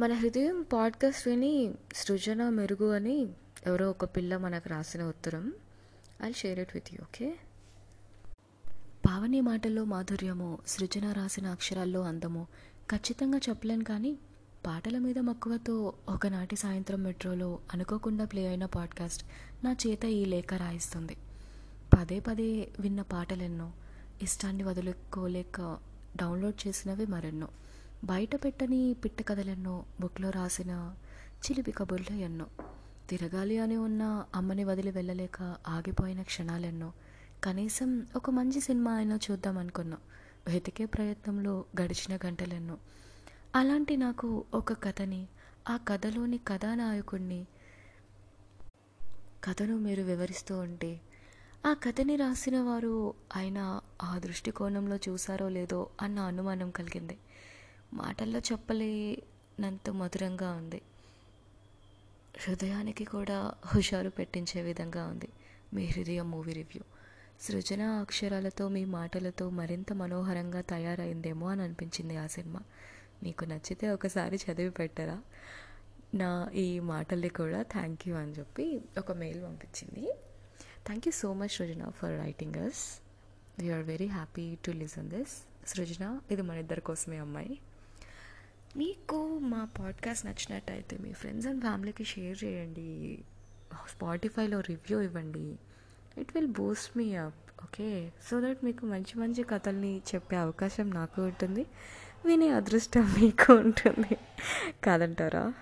మన హృదయం పాడ్కాస్ట్ విని సృజన మెరుగు అని ఎవరో ఒక పిల్ల మనకు రాసిన ఉత్తరం. I share it with you okay Pavani మాటల్లో మాధుర్యము సృజన రాసిన అక్షరాల్లో అందము ఖచ్చితంగా చెప్పలేను కానీ పాటల మీద మక్కువతో ఒకనాటి సాయంత్రం మెట్రోలో అనుకోకుండా ప్లే అయిన పాడ్కాస్ట్ నా చేత ఈ లేఖ రాయిస్తుంది. పదే పదే విన్న పాటలెన్నో ఇష్టాన్ని వదులుకోలేక డౌన్లోడ్ చేసినవి మరెన్నో. బయట పెట్టని పిట్ట కథలెన్నో బుక్లో రాసిన చిలిపి కబుర్లు ఎన్నో. తిరగాలి అని ఉన్న అమ్మని వదిలి వెళ్ళలేక ఆగిపోయిన క్షణాలెన్నో. కనీసం ఒక మంచి సినిమా అయినా చూద్దాం అనుకున్నాం. వెతికే ప్రయత్నంలో గడిచిన గంటలెన్నో. అలాంటి నాకు ఒక కథని ఆ కథలోని కథానాయకుడిని కథను మీరు వివరిస్తూ ఉంటే ఆ కథని రాసిన వారు ఆయన ఆ దృష్టికోణంలో చూసారో లేదో అన్న అనుమానం కలిగింది. మాటల్లో చెప్పలేనంత మధురంగా ఉంది. హృదయానికి కూడా హుషారు పెట్టించే విధంగా ఉంది. మీ హృదయ మూవీ రివ్యూ. సృజన అక్షరాలతో మీ మాటలతో మరింత మనోహరంగా తయారైందేమో అని అనిపించింది ఆ సినిమా. మీకు నచ్చితే ఒకసారి చదివి పెట్టరా? నా ఈ మాటల్ని కూడా థ్యాంక్ యూ అని చెప్పి ఒక మెయిల్ పంపించింది. Thank you so much Srujana for writing us we are very happy to listen this Srujana ఇది మన ఇద్దరి కోసమే అమ్మాయి. మీకు మా పాడ్కాస్ట్ నచ్చినట్టయితే మీ ఫ్రెండ్స్ అండ్ ఫ్యామిలీకి షేర్ చేయండి. స్పాటిఫైలో రివ్యూ ఇవ్వండి. It will boost me up okay so that మీకు మంచి మంచి కథల్ని చెప్పే అవకాశం నాకు ఉంటుంది. వినే అదృష్టం మీకు ఉంటుంది. కాదంటారా?